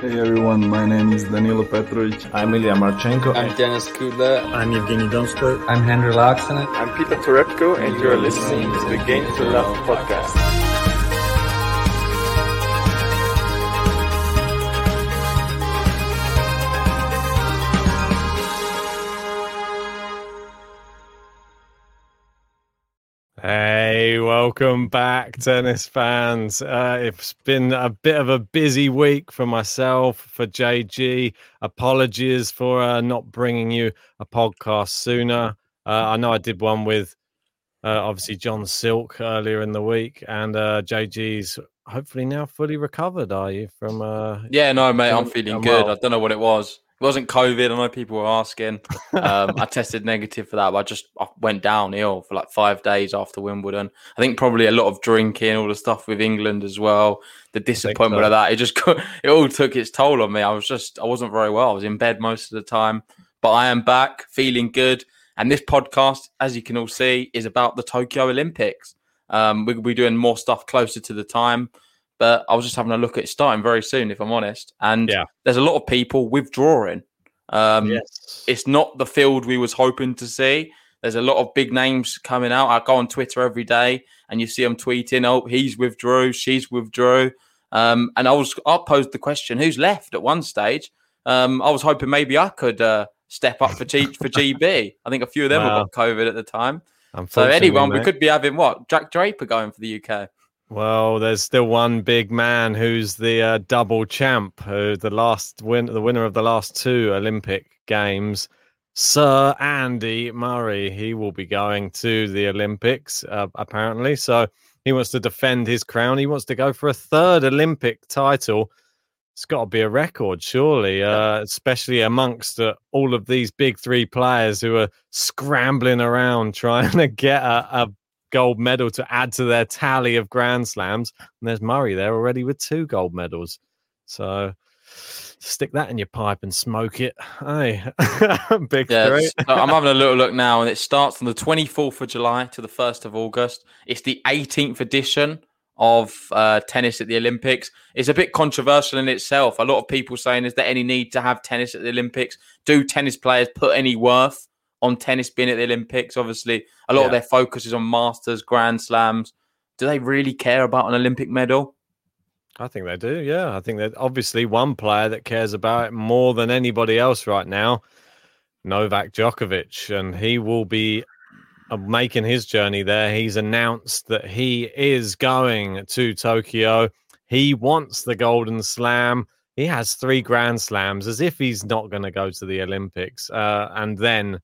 Hey everyone, my name is Danilo Petrovic. I'm Ilya Marchenko. I'm Denis Kudla. I'm Evgeny Donskoy. I'm Henry Laaksonen. I'm Peter Torebko, and you're listening to the Game to Love podcast. Hey, welcome back, tennis fans. Uh, it's been a bit of a busy week for myself, for JG. Apologies for uh, not bringing you a podcast sooner. Uh, I know I did one with uh, obviously John Silk earlier in the week, and uh, JG's hopefully now fully recovered. Are you from? Uh, yeah, no, mate, I'm feeling good. well, I don't know what it was. It wasn't COVID. I know people were asking. Um, I tested negative for that, but I just I went downhill for like five days after Wimbledon. I think probably a lot of drinking, all the stuff with England as well. The disappointment so. of that, it just it all took its toll on me. I was just I wasn't very well. I was in bed most of the time, but I am back, feeling good. And this podcast, as you can all see, is about the Tokyo Olympics. Um, we'll be doing more stuff closer to the time. But I was just having a look at it starting very soon, if I'm honest. And Yeah. there's a lot of people withdrawing. Um, yes. It's not the field we was hoping to see. There's a lot of big names coming out. I go on Twitter every day, and you see them tweeting, "Oh, he's withdrew, she's withdrew." Um, and I was, I posed the question, "Who's left?" At one stage, um, I was hoping maybe I could uh, step up for G- for GB. I think a few of them Wow. have got COVID at the time. So anyone, we could be having what Jack Draper going for the UK. Well, there's still one big man who's the uh, double champ, who the last win, the winner of the last two Olympic Games, Sir Andy Murray. He will be going to the Olympics uh, apparently, so he wants to defend his crown. He wants to go for a third Olympic title. It's got to be a record, surely, uh, especially amongst uh, all of these big three players who are scrambling around trying to get a, a gold medal to add to their tally of Grand Slams. And there's Murray there already with two gold medals. So stick that in your pipe and smoke it. Hey, big Yeah, uh, I'm having a little look now, and it starts on the 24th of July to the 1st of August. It's the 18th edition of uh, tennis at the Olympics. It's a bit controversial in itself. A lot of people saying, is there any need to have tennis at the Olympics? Do tennis players put any worth on tennis being at the Olympics? Obviously, a lot Yeah. of their focus is on Masters, Grand Slams. Do they really care about an Olympic medal? I think they do. Yeah, I think that obviously one player that cares about it more than anybody else right now, Novak Djokovic, and he will be uh, making his journey there. He's announced that he is going to Tokyo. He wants the Golden Slam. He has three Grand Slams, as if he's not going to go to the Olympics, uh, and then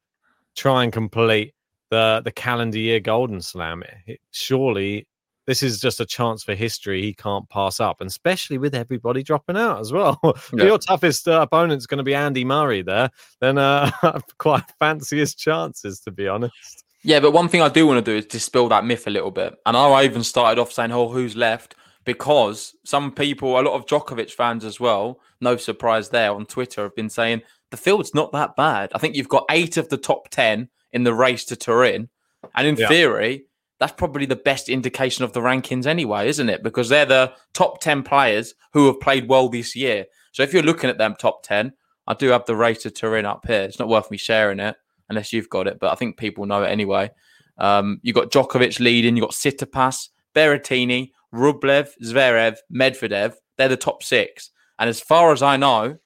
try and complete the the calendar year Golden Slam. It- surely this is just a chance for history he can't pass up, and especially with everybody dropping out as well. Yeah. your toughest uh, opponent's going to be Andy Murray there, then uh, quite fancy his chances, to be honest. Yeah, but one thing I do want to do is dispel that myth a little bit. And I even started off saying, "Oh, who's left?" because some people, a lot of Djokovic fans as well, no surprise there on Twitter, have been saying the field's not that bad. I think you've got eight of the top 10 in the race to Turin. And in Yeah. theory, that's probably the best indication of the rankings anyway, isn't it? Because they're the top 10 players who have played well this year. So if you're looking at them top 10, I do have the race to Turin up here. It's not worth me sharing it unless you've got it, but I think people know it anyway. Um, you got Djokovic leading, you've got Tsitsipas, Berrettini, Rublev, Zverev, Medvedev. They're the top six. And as far as I know,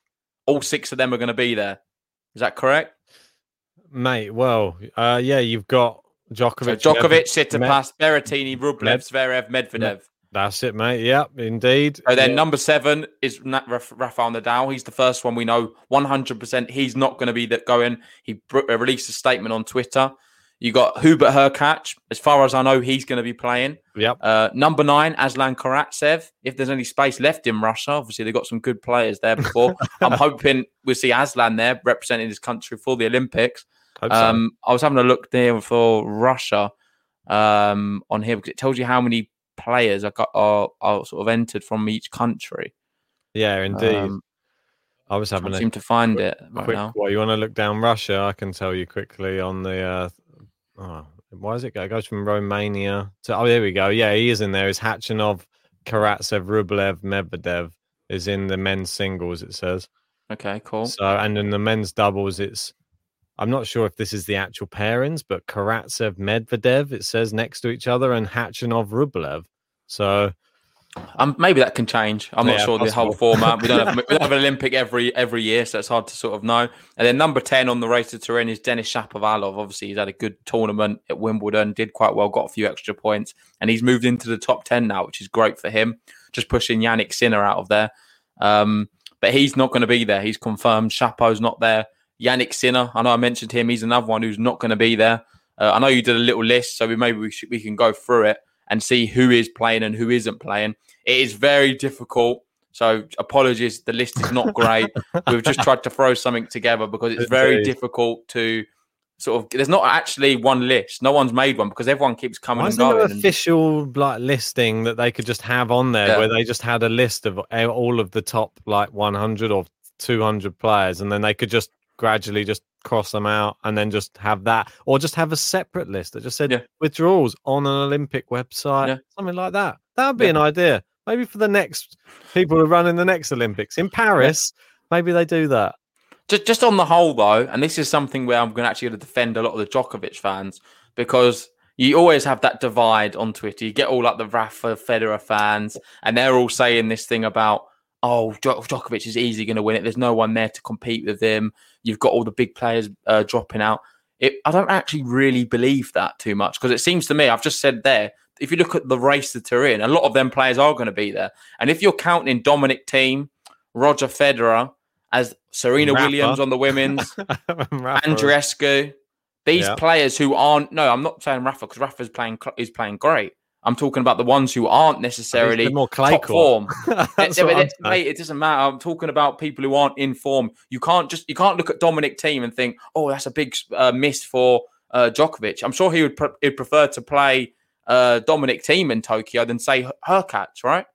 all six of them are going to be there. Is that correct? Mate, well, uh, yeah, you've got So Djokovic. Djokovic, Med- Berrettini, Rublev, Med- Zverev, Medvedev. That's it, mate. Yep, indeed. So then Yeah. number seven is Rafael Nadal. He's the first one we know 100%. He's not going to be that going. He released a statement on Twitter. You got Hubert Hurkacz. As far as I know, he's going to be playing. Yep. Uh, number nine, Aslan Karatsev. If there's any space left in Russia, obviously they've got some good players there before. I'm hoping we'll see Aslan there representing his country for the Olympics. Hope so. Um, I was having a look there for Russia um, on here because it tells you how many players are, got, are, are sort of entered from each country. yeah, indeed. Um, I was having can't a seem to find quick- it right quick. now. Well, you want to look down Russia? I can tell you quickly on the. Uh, oh, why is it go? It goes from Romania to. Oh, there we go. Yeah, he is in there. Is Khachanov, Karatsev, Rublev, Medvedev is in the men's singles. It says. Okay, cool. So, and in the men's doubles, it's. I'm not sure if this is the actual pairings, but Karatsev, Medvedev, it says next to each other, and Khachanov, Rublev. So, Um, maybe that can change. I'm not Yeah, sure the whole format. We don't have we don't have an Olympic every every year, so it's hard to sort of know. And then number ten on the race to Turin is Denis Shapovalov. Obviously, he's had a good tournament at Wimbledon, did quite well, got a few extra points, and he's moved into the top ten now, which is great for him. Just pushing Jannik Sinner out of there. Um, but he's not going to be there. He's confirmed. Chapo's not there. Jannik Sinner, I know I mentioned him. He's another one who's not going to be there. Uh, I know you did a little list, so we, maybe we should, we can go through it and see who is playing and who isn't playing. It is very difficult. So apologies, the list is not great. We've just tried to throw something together because it's very difficult to sort of. There's not actually one list. No one's made one because everyone keeps coming Why and is there no going. and- official like listing that they could just have on there Yeah. where they just had a list of all of the top like 100 or 200 players and then they could just gradually just cross them out and then just have that or just have a separate list that just said Yeah. withdrawals on an Olympic website Yeah. something like that that would be Yeah. an idea maybe for the next people who run in the next Olympics in Paris maybe they do that just just on the whole though, and this is something where I'm going to actually defend a lot of the Djokovic fans because you always have that divide on Twitter. You get all like the Rafa Federer fans, and they're all saying this thing about oh Djo- Djokovic is easily going to win it. There's no one there to compete with him. You've got all the big players uh, dropping out. It, I don't actually really believe that too much because it seems to me I've just said there. If you look at the race that they're in, a lot of them players are going to be there. And if you're counting Dominic Thiem, Roger Federer, as Serena Rafa. Williams on the women's, Andreescu, these Yeah. players who aren't. No, I'm not saying Rafa because Rafa's playing is playing great. I'm talking about the ones who aren't necessarily more clay top form. That's Yeah, what but I'm it- mate, it doesn't matter. I'm talking about people who aren't in form. You can't just you can't look at Dominic Thiem and think, oh, that's a big uh, miss for uh, Djokovic. I'm sure he would pre- he'd prefer to play uh, Dominic Thiem in Tokyo than say Hurkacz, right?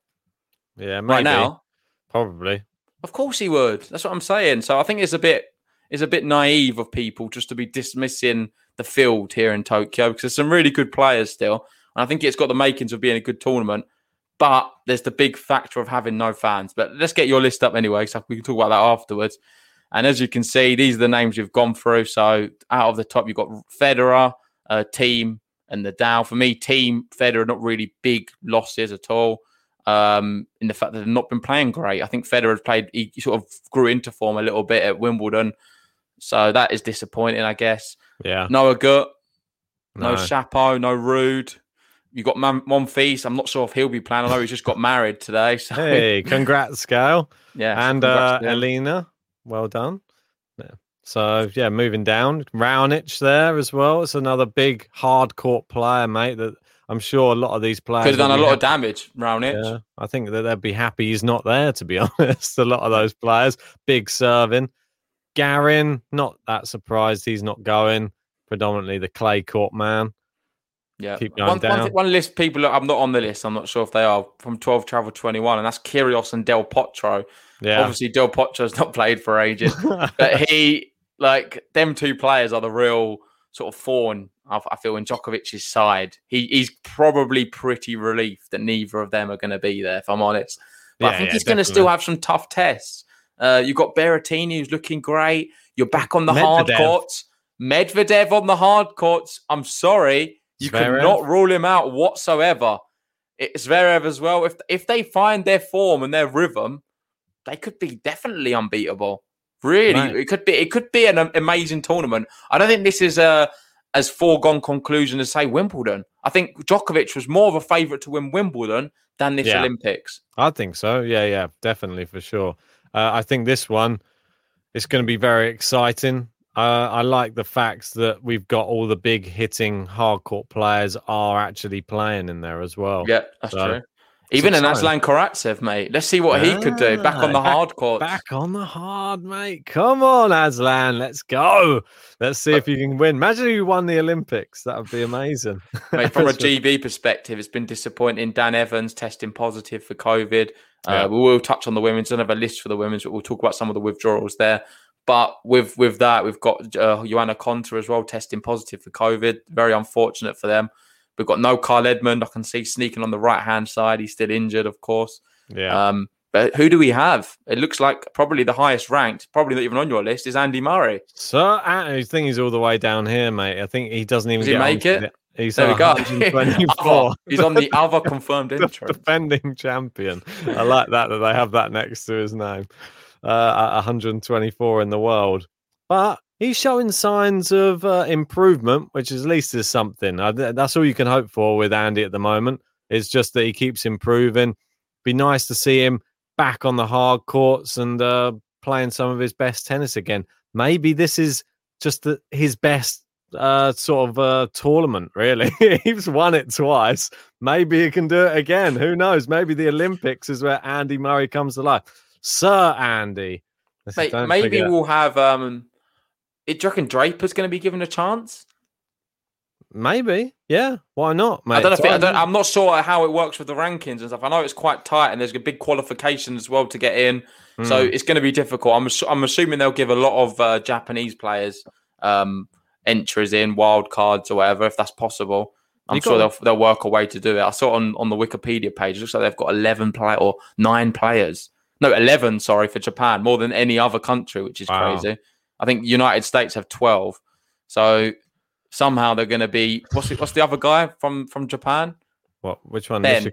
yeah maybe Right now, probably of course he would. That's what I'm saying. So I think it's a bit it's a bit naive of people just to be dismissing the field here in Tokyo because there's some really good players still. And I think it's got the makings of being a good tournament. But there's the big factor of having no fans. But let's get your list up anyway, so we can talk about that afterwards. And as you can see, these are the names you've gone through. So out of the top, you've got Federer, uh, Thiem, and Nadal. For me, Thiem, Federer, not really big losses at all um, in the fact that they've not been playing great. I think Federer has played, he sort of grew into form a little bit at Wimbledon. So that is disappointing, I guess. yeah Noah Gut, no, no. Chapo, no Ruud. You got Mon- Monfils. I'm not sure if he'll be playing. I know he's just got married today. So hey congrats Scale yeah, and uh. Elina, well done. Yeah. So yeah, moving down, Raonic there as well. It's another big hard court player, mate. That I'm sure a lot of these players could have done a lot of damage it. Yeah, I think that they'd be happy he's not there. To be honest, a lot of those players, big serving. Garin, not that surprised he's not going. Predominantly the clay court man. Yeah. keep going one, down. One, one list people I'm not on the list. I'm not sure if they are from 12 travel 21, and that's Kyrgios and Del Potro. yeah, Obviously, Del Potro's not played for ages, but he like them two players are the real sort of thorn. I, I feel in Djokovic's side. He, he's probably pretty relieved that neither of them are going to be there. If I'm honest, but I think yeah, he's going to still have some tough tests. Uh, you've got Berrettini who's looking great. You're back on the hard courts. Medvedev on the hard courts. I'm sorry, you Zverev. cannot rule him out whatsoever. It's Zverev as well. If if they find their form and their rhythm, they could be definitely unbeatable. Really, Right. it could be. It could be an amazing tournament. I don't think this is a as foregone conclusion as say Wimbledon. I think Djokovic was more of a favourite to win Wimbledon than this Yeah. Olympics. I think so. Yeah, yeah, definitely for sure. Uh, I think this one is going to be very exciting. Uh, I like the fact that we've got all the big hitting hardcourt players are actually playing in there as well. Yeah, that's So, true. Even an. Aslan Karatsev, mate. Let's see what he could do back on the Ah, back- hard courts. Back on the hard, mate. Come on, Aslan. Let's go. Let's see if you can win. Imagine if you won the Olympics. That would be amazing. Mate, from a GB perspective, it's been disappointing. Dan Evans testing positive for COVID. Yeah. Uh, we will touch on the women's. I don't have a list for the women's, but we'll talk about some of the withdrawals there. But with with that, we've got uh, Johanna Konta as well testing positive for COVID. Very unfortunate for them. We've got no Kyle Edmund. I can see sneaking on the right hand side. He's still injured, of course. yeah. Um, but who do we have? It looks like probably the highest ranked, probably not even on your list, is Andy Murray. So I think he's all the way down here, mate. I think he doesn't even Does he make it? He's There we go. 124. Other- He's on the other confirmed entrant. defending champion. I like that that they have that next to his name. Uh, at 124 in the world, but he's showing signs of uh, improvement, which at least is something. That's all you can hope for with Andy at the moment. It's just that he keeps improving. Be nice to see him back on the hard courts and uh, playing some of his best tennis again. Maybe this is just the, his best uh, sort of uh, tournament, really. He's won it twice. Maybe he can do it again. Who knows? Maybe the Olympics is where Andy Murray comes to life. Sir Andy. Mate, maybe forget. we'll have. Um, it, do you reckon Draper's going to be given a chance? Maybe. Yeah. Why not, mate? I don't know. If it, I don't, I'm not sure how it works with the rankings and stuff. I know it's quite tight, and there's a big qualification as well to get in. So Mm. it's going to be difficult. I'm I'm assuming they'll give a lot of uh, Japanese players um, entries in wild cards or whatever, if that's possible. I'm You sure they'll they'll work a way to do it. I saw on on the Wikipedia page. It looks like they've got 11 play or nine players. No, 11. Sorry for Japan, more than any other country, which is Wow. crazy. I think United States have 12. So somehow they're going to be. What's the, what's the other guy from from Japan? What? Which one? Ben.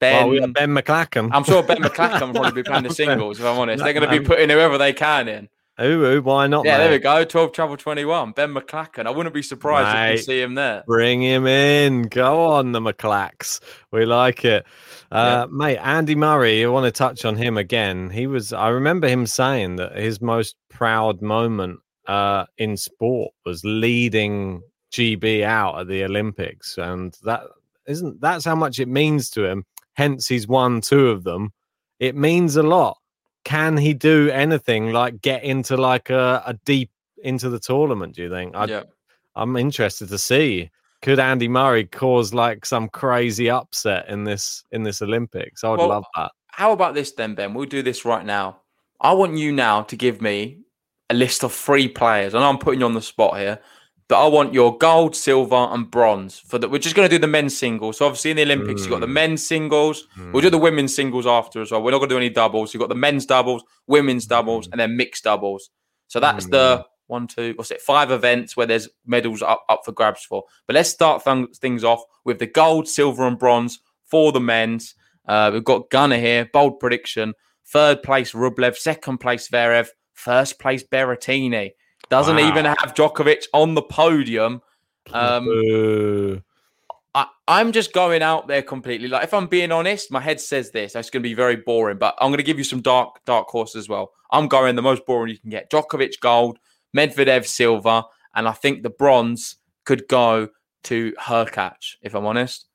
Ben. Oh, we Ben McLachlan. I'm sure Ben McLachlan will probably be playing the singles. If I'm honest, they're going to be putting whoever they can in. Ooh, ooh, why not? Yeah, there we go. 12 travel 21. Ben McLachlan. I wouldn't be surprised if Mate. we see him there. Bring him in. Go on, the McClacks. We like it. Uh, Mate, Andy Murray, I want to touch on him again. He was, I remember him saying that his most proud moment uh, in sport was leading GB out at the Olympics. And that isn't, that's how much it means to him. Hence, he's won two of them. It means a lot. Can he do anything like get into like a, a deep into the tournament? Do you think? I, yeah. I'm interested to see could Andy Murray cause like some crazy upset in this in this Olympics? I would Well, love that. How about this then, Ben? We'll do this right now. I want you now to give me a list of three players. and I'm putting you on the spot here, but I want your gold, silver, and bronze for that. We're just going to do the men's singles. So obviously in the Olympics, you've got the Mm. men's singles. Hmm. We'll do the women's singles after as well. We're not going to do any doubles. You've got the men's doubles, women's doubles, hmm. and then mixed doubles. So that's the hmm. One, two, what's it? Five events where there's medals up, up for grabs for. But let's start th- things off with the gold, silver, and bronze for the men's. Uh, we've got Gunner here, bold prediction. Third place, Rublev. Second place, Zverev. First place, Berrettini. Doesn't Wow. even have Djokovic on the podium. Um, I, I'm just going out there completely. Like, if I'm being honest, my head says this. It's going to be very boring, but I'm going to give you some dark, dark horses as well. I'm going the most boring you can get. Djokovic gold, Medvedev silver, and I think the bronze could go to Hurkacz. If I'm honest,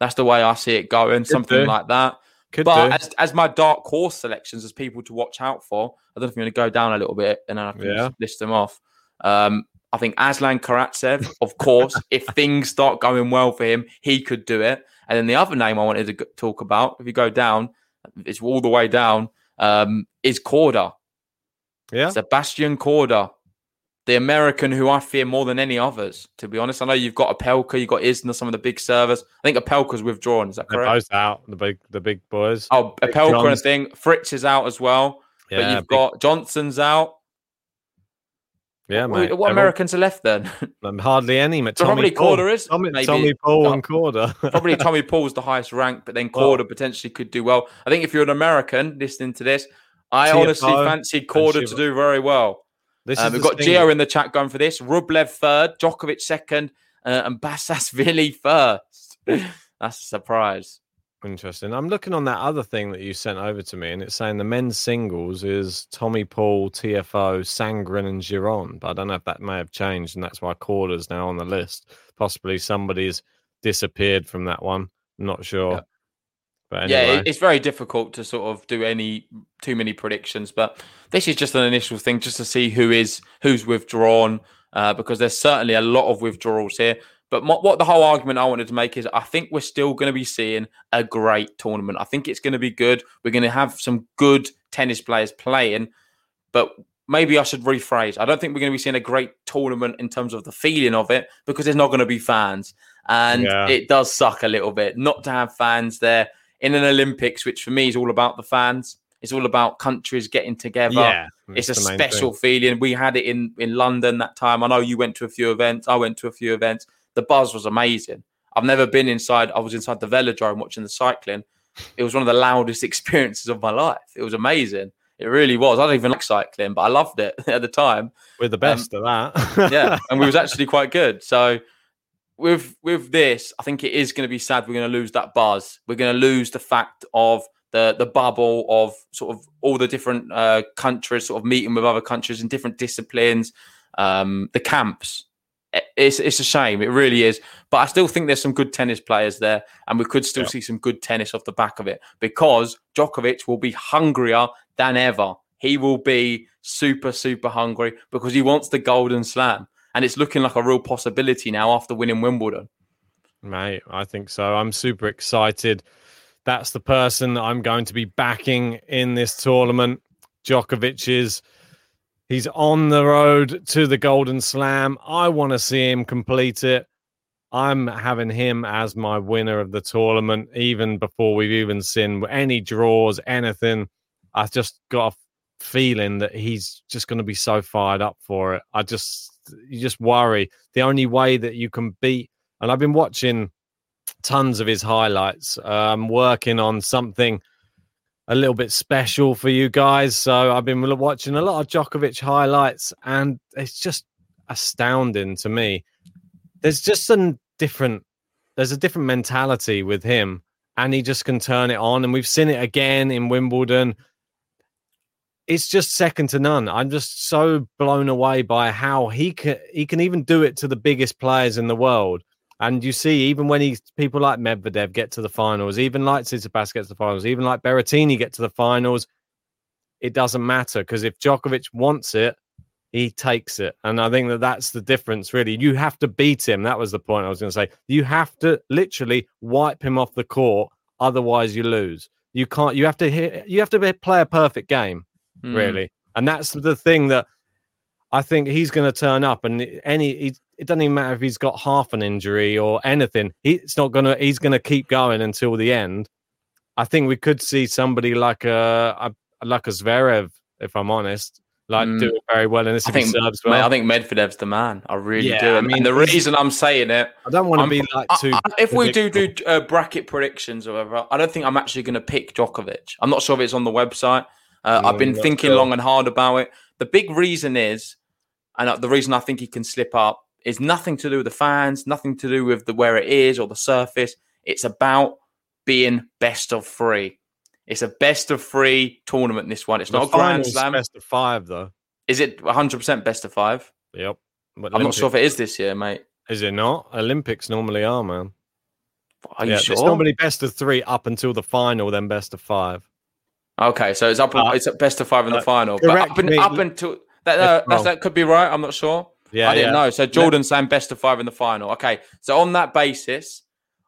that's the way I see it going. something do. like that. Could but do. as, as my dark horse selections, as people to watch out for, I don't know if you're going to go down a little bit and then I can Yeah. just list them off. Um, I think Aslan Karatsev, of course, if things start going well for him, he could do it. And then the other name I wanted to talk about, if you go down, it's all the way down, um, is Korda. Yeah. Sebastian Korda, the American who I fear more than any others, to be honest. I know you've got Opelka, you've got Isner, some of the big servers. I think Opelka's withdrawn. Is that correct? They're both out. The big, the big boys. Oh, Big Opelka and thing. Fritz is out as well. but Yeah, you've big- got Johnson's out. yeah, What- mate. What, They're Americans are left then? um, hardly any. But Tommy probably Paul. Korda is, Tommy, maybe. Tommy Paul No. and Korda. Probably Tommy Paul's the highest ranked, but then Well- potentially could do well. I think if you're an American listening to this, I TFO honestly fancied Korda to do very well. Uh, we've got Gio in the chat going for this. Rublev third, Djokovic second, uh, and Basilashvili first. That's a surprise. Interesting. I'm looking on that other thing that you sent over to me, and it's saying the men's singles is Tommy Paul, Tiafoe, Sandgren, and Giron. But I don't know if that may have changed, and that's why Korda's now on the list. Possibly somebody's disappeared from that one. I'm not sure. But Yeah, anyway, it- it's very difficult to sort of do any too many predictions, but this is just an initial thing, just to see who is who's withdrawn, uh, because there's certainly a lot of withdrawals here. But mo- what the whole argument I wanted to make is, I think we're still going to be seeing a great tournament. I think it's going to be good. We're going to have some good tennis players playing, but maybe I should rephrase. I don't think we're going to be seeing a great tournament in terms of the feeling of it because there's not going to be fans, and Yeah. it does suck a little bit not to have fans there in an Olympics, which for me is all about the fans. It's all about countries getting together. yeah, It's a that's the main special thing. feeling. We had it in in London that time. I know you went to a few events. I went to a few events. The buzz was amazing. I've never been inside. I was inside the velodrome watching the cycling. It was one of the loudest experiences of my life. It was amazing. It really was. I don't even like cycling, but I loved it at the time We're the um, best at that. yeah, and we was actually quite good. So with with this, I think it is going to be sad. We're going to lose that buzz. We're going to lose the fact of the the bubble of sort of all the different uh, countries, sort of meeting with other countries in different disciplines. Um, the camps. It's it's a shame. It really is. But I still think there's some good tennis players there, and we could still Yeah. see some good tennis off the back of it because Djokovic will be hungrier than ever. He will be super super hungry because he wants the golden slam and it's looking like a real possibility now after winning Wimbledon. Mate, I think so. I'm super excited. That's the person that I'm going to be backing in this tournament. Djokovic is he's on the road to the Golden Slam. I want to see him complete it. I'm having him as my winner of the tournament, even before we've even seen any draws, anything. I've just got a feeling that he's just going to be so fired up for it. I just, you just worry. The only way that you can beat, and I've been watching tons of his highlights. Uh, I'm working on something a little bit special for you guys. So I've been watching a lot of Djokovic highlights, and it's just astounding to me. There's just a different, there's a different mentality with him, and he just can turn it on. And we've seen it again in Wimbledon. It's just second to none. I'm just so blown away by how he can he can even do it to the biggest players in the world. And you see, even when he people like Medvedev get to the finals, even like Tsitsipas gets to the finals, even like Berrettini get to the finals, it doesn't matter because if Djokovic wants it, he takes it. And I think that that's the difference, really. You have to beat him. That was the point I was going to say. You have to literally wipe him off the court, otherwise you lose. You can't. You have to hit. You have to play a perfect game, Mm. really. And that's the thing that I think he's going to turn up. And any, he, it doesn't even matter if he's got half an injury or anything. He's not going to. He's going to keep going until the end. I think we could see somebody like a, a like a Zverev, if I'm honest, like Mm. do it very well. in this I think, serves mate. I think Medvedev's the man. I really Yeah, do. I I mean, mean, the reason I'm saying it, I don't want to I'm- be like too. I- if we do do uh, bracket predictions or whatever, I don't think I'm actually going to pick Djokovic. I'm not sure if it's on the website. Uh, I've been thinking sure. long and hard about it. The big reason is, and uh, the reason I think he can slip up is nothing to do with the fans, nothing to do with the where it is or the surface. It's about being best of three. It's a best of three tournament. This one, it's The not a grand slam. Best of five, though. Is it 100 percent best of five? Yep. But I'm not sure if it is this year, mate. Is it not? Olympics normally are, man. Are you yeah, sure? It's normally best of three up until the final, then best of five. Okay, so it's up. Uh, it's best of five in the uh, final, but up, me. up until that, uh, that could be right. I'm not sure. Yeah, I didn't yeah. know. So Jordan's saying best of five in the final. Okay, so on that basis,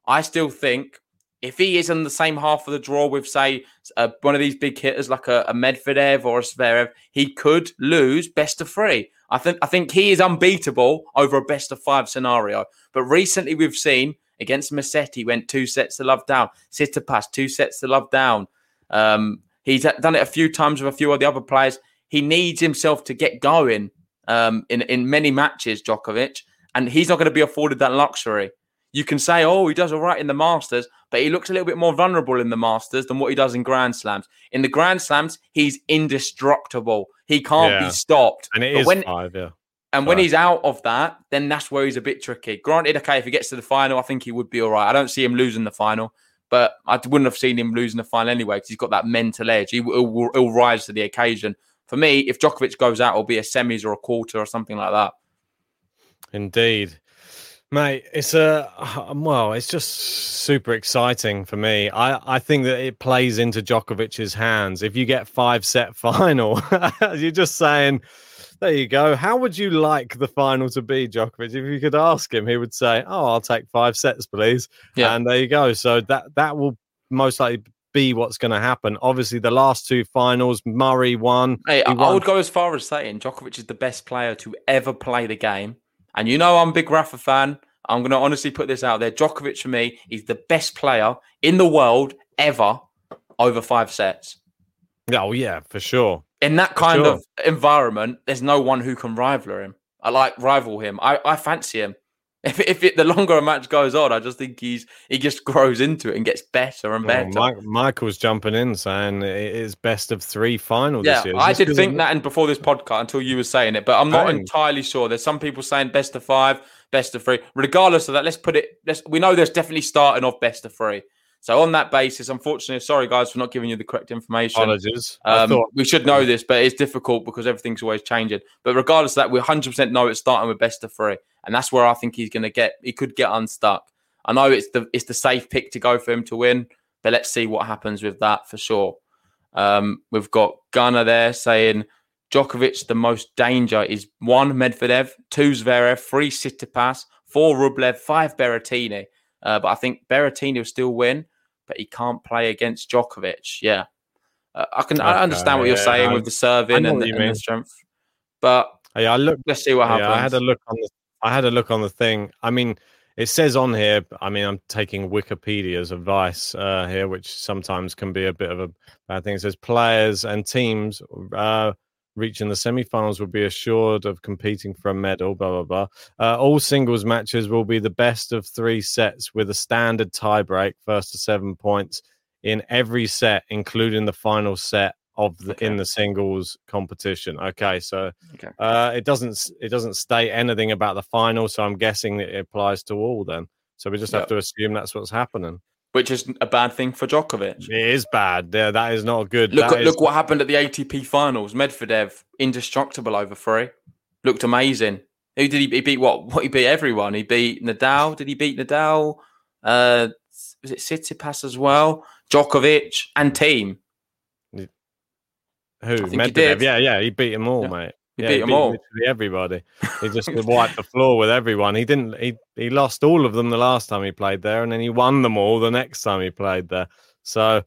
I still think if he is in the same half of the draw with, say, uh, one of these big hitters like a, a Medvedev or a Zverev, he could lose best of three. I think I think he is unbeatable over a best of five scenario. But recently we've seen against Musetti went two sets to love down. Tsitsipas two sets to love down. Um, he's done it a few times with a few of the other players. He needs himself to get going um, in in many matches, Djokovic, and he's not going to be afforded that luxury. You can say, oh, he does all right in the Masters, but he looks a little bit more vulnerable in the Masters than what he does in Grand Slams. In the Grand Slams, he's indestructible. He can't Yeah. be stopped. And it But is when, five, yeah. and when he's out of that, then that's where he's a bit tricky. Granted, okay, if he gets to the final, I think he would be all right. I don't see him losing the final, but I wouldn't have seen him losing the final anyway because he's got that mental edge. He will he'll, rise to the occasion. For me, if Djokovic goes out, it'll be a semis or a quarter or something like that. Indeed. Mate, it's a well, it's just super exciting for me. I, I think that it plays into Djokovic's hands. If you get five set final, you're just saying, there you go. How would you like the final to be, Djokovic? If you could ask him, he would say, Oh, I'll take five sets, please. Yeah. And there you go. So that that will most likely be what's going to happen. Obviously, the last two finals, Murray won. Hey, He I, I would go as far as saying Djokovic is the best player to ever play the game. And you know I'm a big Rafa fan. I'm going to honestly put this out there. Djokovic for me is the best player in the world ever over five sets. Oh yeah, for sure. In that kind sure. of environment, there's no one who can rival him. I like rival him. I, I fancy him. If, if it, the longer a match goes on, I just think he's he just grows into it and gets better and Oh, better. Mike, Michael's jumping in saying it is best of three final Yeah, this year. I did think that, and before this podcast, until you were saying it, but I'm not Same. entirely sure. There's some people saying best of five, best of three. Regardless of that, let's put it. Let's. We know there's definitely starting off best of three. So on that basis, unfortunately, sorry guys for not giving you the correct information. Apologies. Um, thought we should know this, but it's difficult because everything's always changing. But regardless of that, we 100% know it's starting with best of three, and that's where I think he's going to get. He could get unstuck. I know it's the it's the safe pick to go for him to win, but let's see what happens with that for sure. Um, we've got Gunnar there saying Djokovic, the most danger is one Medvedev, two Zverev, three Tsitsipas, four Rublev, five Berrettini. Uh, but I think Berrettini will still win, but he can't play against Djokovic. Yeah. Uh, I can I understand what you're yeah, saying I- with the serving and, the, and the strength, but yeah, I look. let's see what happens. Yeah, I had a look on the. I had a look on the thing. I mean, it says on here. I mean, I'm taking Wikipedia's advice uh, here, which sometimes can be a bit of a bad thing. It says players and teams uh, reaching the semi-finals will be assured of competing for a medal. Blah blah blah. Uh, all singles matches will be the best of three sets with a standard tiebreak, first to seven points in every set, including the final set of the in the singles competition. Okay, so Okay. uh, it doesn't it doesn't state anything about the final, so I'm guessing that it applies to all. Then, so we just have Yep. to assume that's what's happening. Which is a bad thing for Djokovic. It is bad. Yeah, that is not good. Look, That at, is- look what happened at the ATP finals. Medvedev, indestructible over three. Looked amazing. Who did he, he beat? What? What he beat everyone. He beat Nadal. Did he beat Nadal? Uh, was it Tsitsipas as well? Djokovic and Thiem. who Medvedev. Yeah, yeah, he beat them all, Yeah, mate. He yeah, beat 'em all. Literally everybody. He just wiped the floor with everyone. He didn't. He he lost all of them the last time he played there, and then he won them all the next time he played there. So.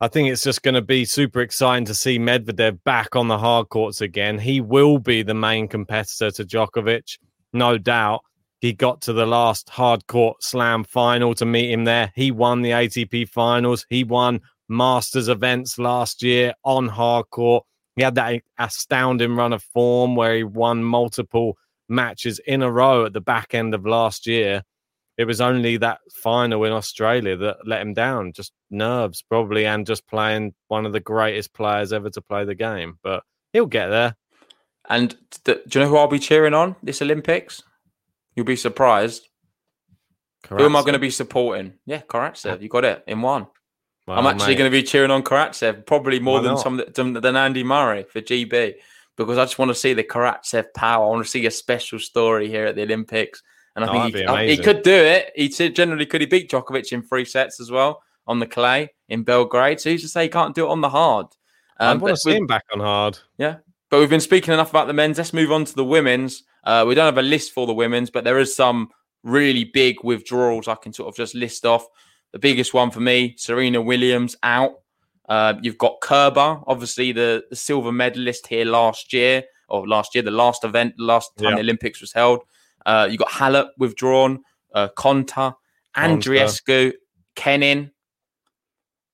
I think it's just going to be super exciting to see Medvedev back on the hard courts again. He will be the main competitor to Djokovic, no doubt. He got to the last hard court slam final to meet him there. He won the ATP finals. He won Masters events last year on hard court. He had that astounding run of form where he won multiple matches in a row at the back end of last year. It was only that final in Australia that let him down. Just nerves, probably, and just playing one of the greatest players ever to play the game. But he'll get there. And th- do you know who I'll be cheering on this Olympics? You'll be surprised. Who am I going to be supporting? Yeah, Karatsev. You got it in one. I'm actually going to be cheering on Karatsev, probably more Why than not? some than, Andy Murray for GB, because I just want to see the Karatsev power. I want to see a special story here at the Olympics, and I Oh, think he, I- he could do it. He said generally could he beat Djokovic in three sets as well on the clay in Belgrade. So who's to say he can't do it on the hard? I Um, want to see him back on hard. yeah. But we've been speaking enough about the men's. Let's move on to the women's. Uh, we don't have a list for the women's, but there is some really big withdrawals I can sort of just list off. The biggest one for me, Serena Williams out. Uh, you've got Kerber, obviously the, the silver medalist here last year, or last year, the last event, the last time Yeah. the Olympics was held. Uh, you got Halep withdrawn, uh, Konta, Andreescu, Kenin.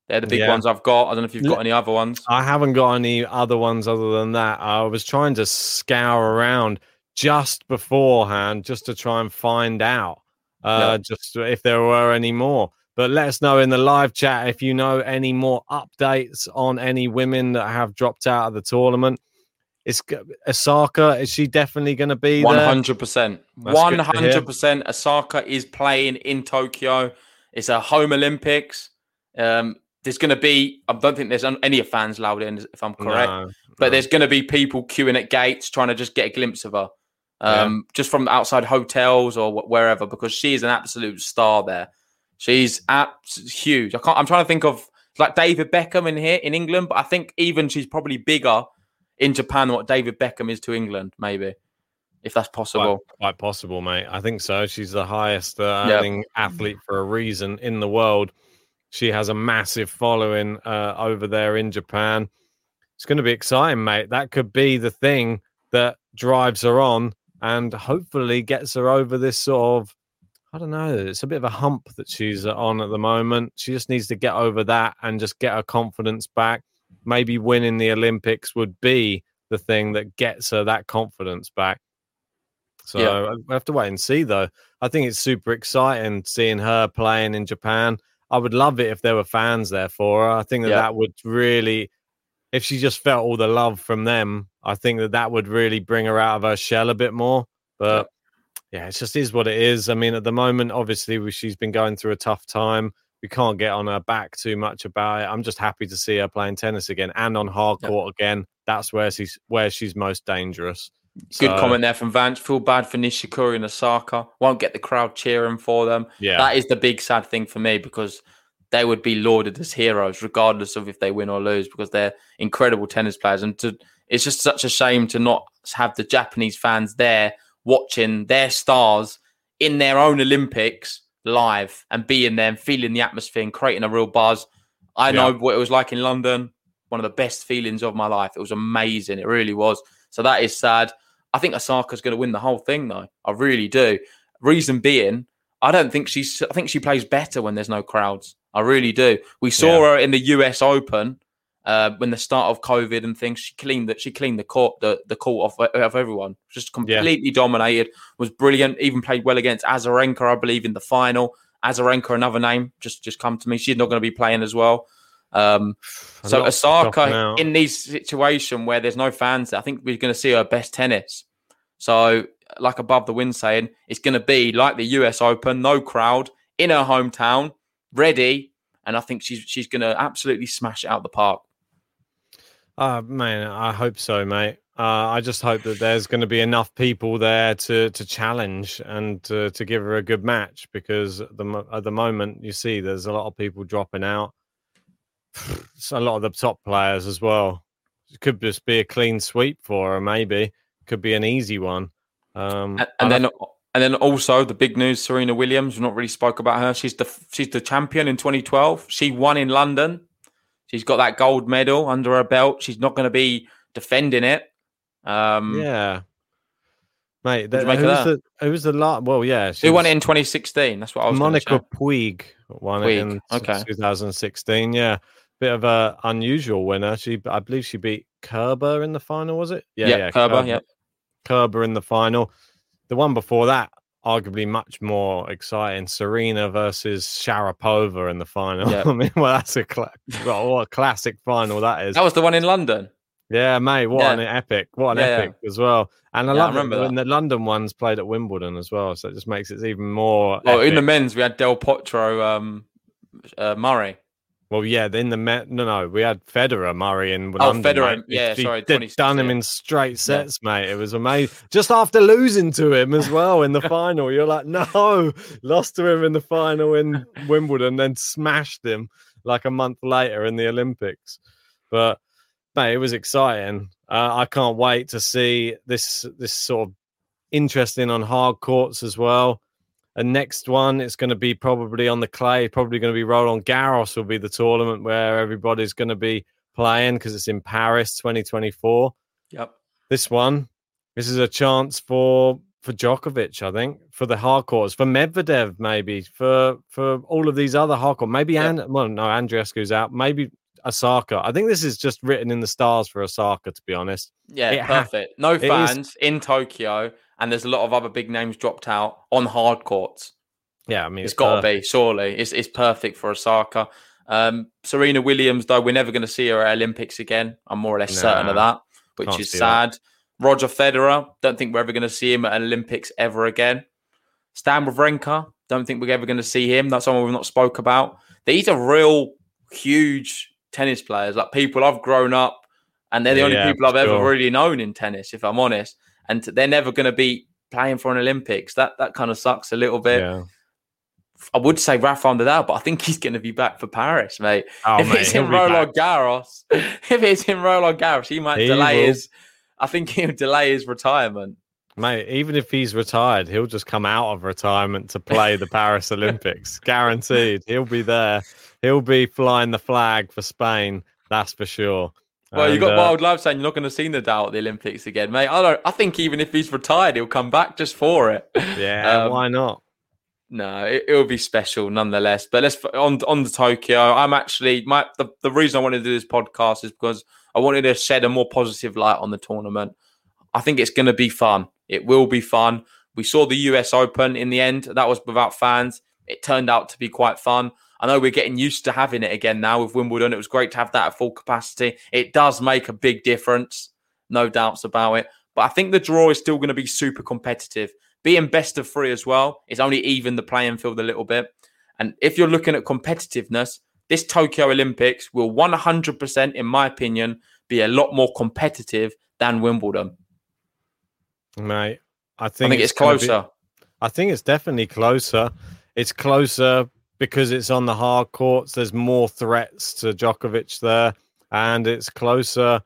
They're the big Yeah. ones I've got. I don't know if you've got any other ones. I haven't got any other ones other than that. I was trying to scour around just beforehand just to try and find out uh, just if there were any more. But let us know in the live chat if you know any more updates on any women that have dropped out of the tournament. Is Osaka, is she definitely going to be hundred percent. One good to hear. hundred percent. Osaka is playing in Tokyo. It's a home Olympics. Um, there's going to be. I don't think there's any fans allowed in, if I'm correct. No, but no. there's going to be people queuing at gates trying to just get a glimpse of her, um, just from outside hotels or wherever, because she is an absolute star there. She's abs- huge. I can't. I'm trying to think of like David Beckham in here in England, but I think even she's probably bigger in Japan than what David Beckham is to England, maybe, if that's Quite, possible. quite possible, mate. I think so. She's the highest uh, Yep. earning athlete for a reason in the world. She has a massive following uh, over there in Japan. It's going to be exciting, mate. That could be the thing that drives her on and hopefully gets her over this sort of, I don't know, it's a bit of a hump that she's uh, on at the moment. She just needs to get over that and just get her confidence back. Maybe winning the Olympics would be the thing that gets her that confidence back. So Yeah. I- we have to wait and see, though. I think it's super exciting seeing her playing in Japan. I would love it if there were fans there for her. I think that Yeah. that would really, if she just felt all the love from them, I think that that would really bring her out of her shell a bit more. But yeah, it just is what it is. I mean, at the moment, obviously, we- she's been going through a tough time. We can't get on her back too much about it. I'm just happy to see her playing tennis again and on hard court again. That's where she's where she's most dangerous. Good So, comment there from Vance. Feel bad for Nishikori and Osaka. Won't get the crowd cheering for them. Yeah, That is the big sad thing for me because they would be lauded as heroes regardless of if they win or lose because they're incredible tennis players. And to, it's just such a shame to not have the Japanese fans there watching their stars in their own Olympics live and being there and feeling the atmosphere and creating a real buzz. I know Yeah. what it was like in London. One of the best feelings of my life. It was amazing. It really was. So that is sad. I think Osaka's going to win the whole thing, though. I really do. Reason being, I don't think she's. I think she plays better when there's no crowds. I really do. We saw Yeah. her in the U.S. Open uh, when the start of COVID and things. She cleaned that. She cleaned the court, the the court of, of everyone. Just completely dominated. Was brilliant. Even played well against Azarenka, I believe, in the final. Azarenka, another name, just just come to me. She's not going to be playing as well. Um, so Osaka in these situation where there's no fans, I think we're going to see her best tennis. So, like above the wind saying, it's going to be like the US Open, no crowd in her hometown, ready, and I think she's she's going to absolutely smash it out the park. Uh, man, I hope so, mate. Uh, I just hope that there's going to be enough people there to to challenge and to, to give her a good match because at the at the moment you see there's a lot of people dropping out. So a lot of the top players as well. It could just be a clean sweep for her, maybe. Could be an easy one. Um, And, and then and then also the big news: Serena Williams. We've not really spoke about her. She's the she's the champion in 2012. She won in London. She's got that gold medal under her belt. She's not going to be defending it. Um, yeah, mate. That, make who, of was the, who was the last? Well, yeah, she Who won it in 2016? That's what I was. Monica. Puig won Puig, it in okay. 2016. Yeah, bit of a unusual winner. She, I believe, she beat Kerber in the final. Was it? Yeah, Kerber, yeah. Kerber in the final. The one before that, arguably much more exciting. Serena versus Sharapova in the final. Yeah. I mean, well, that's a cla- well, what a classic final that is. That was the one in London. Yeah, mate, what Yeah. an epic! What an Yeah, yeah. epic as well. And I Yeah, love when the London ones played at Wimbledon as well, so it just makes it even more. Oh, in the men's, we had Del Potro, um, uh, Murray. Well, yeah, in the Met, no, no, we had Federer, Murray, and Oh, London. Federer, mate. yeah, He- sorry, 26, done him yeah. in straight sets, mate. It was amazing. Just after losing to him as well in the final, you're like, no, lost to him in the final in Wimbledon, then smashed him like a month later in the Olympics. But mate, it was exciting. Uh, I can't wait to see this this sort of interesting on hard courts as well. And next one, it's going to be probably on the clay. Probably going to be Roland Garros will be the tournament where everybody's going to be playing because it's in Paris, 2024. Yep. This one, this is a chance for for Djokovic, I think, for the hard courts, for Medvedev, maybe for for all of these other hard courts. Maybe Yeah. and well, no, Andreescu's out. Maybe Osaka. I think this is just written in the stars for Osaka, to be honest. Yeah, It ha- perfect. no is- fans in Tokyo, and there's a lot of other big names dropped out on hard courts. Yeah, I mean, it's got to be surely. It's it's perfect for Osaka. Um, Serena Williams, though, we're never going to see her at Olympics again. I'm more or less certain of that, which is see that. sad. Roger Federer, don't think we're ever going to see him at Olympics ever again. Stan Wawrinka, don't think we're ever going to see him. That's someone we've not spoke about. These are real huge tennis players, like people I've grown up, and they're the only people I've ever really known in tennis, if I'm honest. And they're never going to be playing for an Olympics. That that kind of sucks a little bit. Yeah. I would say Rafael Nadal, but I think he's going to be back for Paris, mate. Oh, if mate, it's in Roland. Garros, if it's in Roland Garros, he might He delay will. his. I think he'll delay his retirement. Mate, even if he's retired, he'll just come out of retirement to play the Paris Olympics. Guaranteed. He'll be there. He'll be flying the flag for Spain. That's for sure. Well, you And, got uh, Wild Love saying you're not going to see Nadal at the Olympics again, mate. I don't. I think even if he's retired, he'll come back just for it. Yeah, Um, why not? No, it will be special nonetheless. But let's on on the Tokyo. I'm actually my the, the reason I wanted to do this podcast is because I wanted to shed a more positive light on the tournament. I think it's going to be fun. It will be fun. We saw the US Open in the end. That was without fans. It turned out to be quite fun. I know we're getting used to having it again now with Wimbledon. It was great to have that at full capacity. It does make a big difference, no doubts about it. But I think the draw is still going to be super competitive. Being best of three as well is only even the playing field a little bit. And if you're looking at competitiveness, this Tokyo Olympics will 100%, in my opinion, be a lot more competitive than Wimbledon. Mate, I think, I think, think it's gonna be- closer. I think it's definitely closer. It's closer because it's on the hard courts. There's more threats to Djokovic there, and it's closer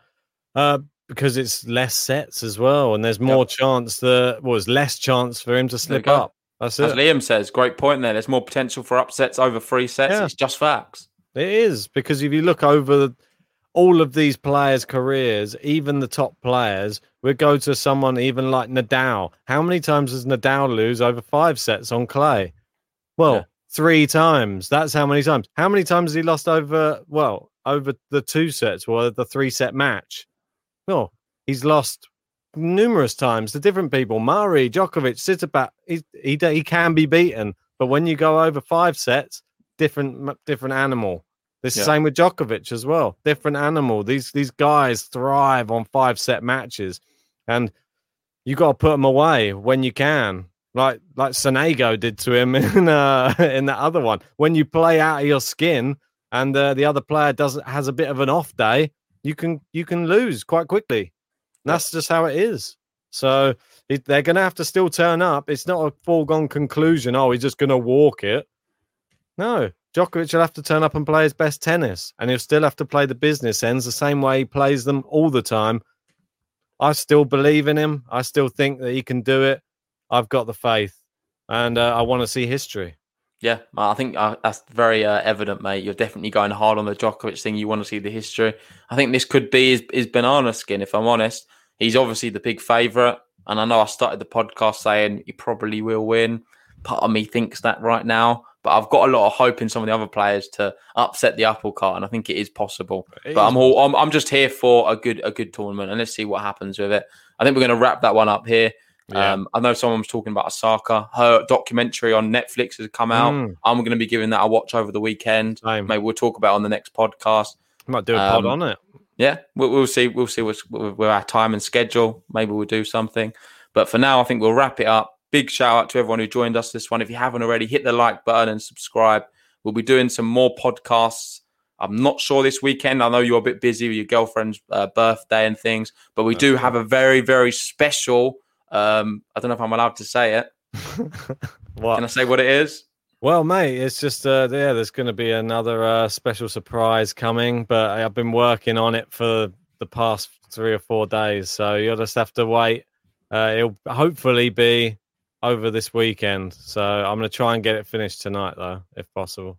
uh, because it's less sets as well, and there's more chance that well, there's less chance for him to slip up. That's As. Liam says, great point there. There's more potential for upsets over three sets. Yeah. It's just facts. It is because if you look over all of these players' careers, even the top players, we go to someone even like Nadal. How many times does Nadal lose over five sets on clay? Well, Yeah. Three times. That's how many times. How many times has he lost over? Well, over the two sets or the three set match? Well, he's lost numerous times to different people. Murray, Djokovic, Tsitsipas. He, he he can be beaten, but when you go over five sets, different different animal. It's the Yeah. same with Djokovic as well. Different animal. These these guys thrive on five set matches, and you got to put them away when you can. Like like Sonego did to him in uh, in the other one. When you play out of your skin, and uh, the other player doesn't has a bit of an off day, you can you can lose quite quickly. And That's just how it is. So it, they're going to have to still turn up. It's not a foregone conclusion. Oh, he's just going to walk it. No, Djokovic will have to turn up and play his best tennis, and he'll still have to play the business ends the same way he plays them all the time. I still believe in him. I still think that he can do it. I've got the faith, and uh, I want to see history. Yeah, I think uh, that's very uh, evident, mate. You're definitely going hard on the Djokovic thing. You want to see the history. I think this could be his, his banana skin, if I'm honest. He's obviously the big favourite. And I know I started the podcast saying he probably will win. Part of me thinks that right now. But I've got a lot of hope in some of the other players to upset the apple cart, and I think it is possible. It but is I'm all, I'm, I'm just here for a good a good tournament, and let's see what happens with it. I think we're going to wrap that one up here. Yeah. Um, I know someone was talking about Osaka. Her documentary on Netflix has come out. Mm. I'm going to be giving that a watch over the weekend. Same. Maybe we'll talk about it on the next podcast. Might do a pod Um, on it. Yeah, we'll, we'll see. We'll see what's with our time and schedule. Maybe we'll do something. But for now, I think we'll wrap it up. Big shout out to everyone who joined us this one. If you haven't already, hit the like button and subscribe. We'll be doing some more podcasts. I'm not sure this weekend. I know you're a bit busy with your girlfriend's uh, birthday and things, but we do have a very, very special. Um, I don't know if I'm allowed to say it. what? Can I say what it is? Well, mate, it's just uh, yeah. There's going to be another uh, special surprise coming, but I've been working on it for the past three or four days, so you'll just have to wait Uh, it'll hopefully be over this weekend. So I'm going to try and get it finished tonight, though, if possible.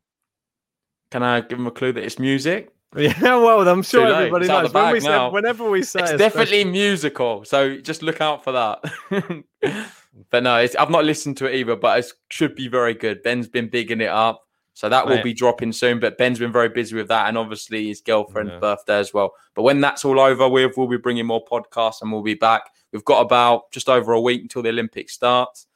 Can I give them a clue that it's music? Yeah, well, I'm sure Too everybody knows. When bag we say, whenever we say It's definitely special- musical, so just look out for that. but no, it's, I've not listened to it either, but it should be very good. Ben's been bigging it up, so that will be dropping soon. But Ben's been very busy with that, and obviously his girlfriend's Yeah. birthday as well. But when that's all over, with we'll be bringing more podcasts, and we'll be back. We've got about just over a week until the Olympics starts.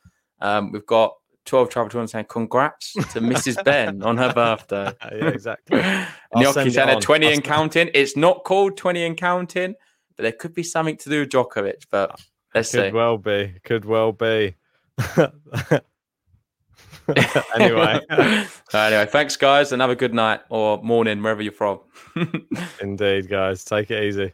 Um, we've got 12 travel tours saying congrats to Mrs. Ben on her birthday. yeah, exactly. I'll Gnocchi send it saying at on. 20 I'll and counting. It's not called 20 and counting, but there could be something to do with Djokovic. But let's see. Could well be. Could well be. anyway, anyway, thanks, guys, and have a good night or morning, wherever you're from. indeed, guys, take it easy.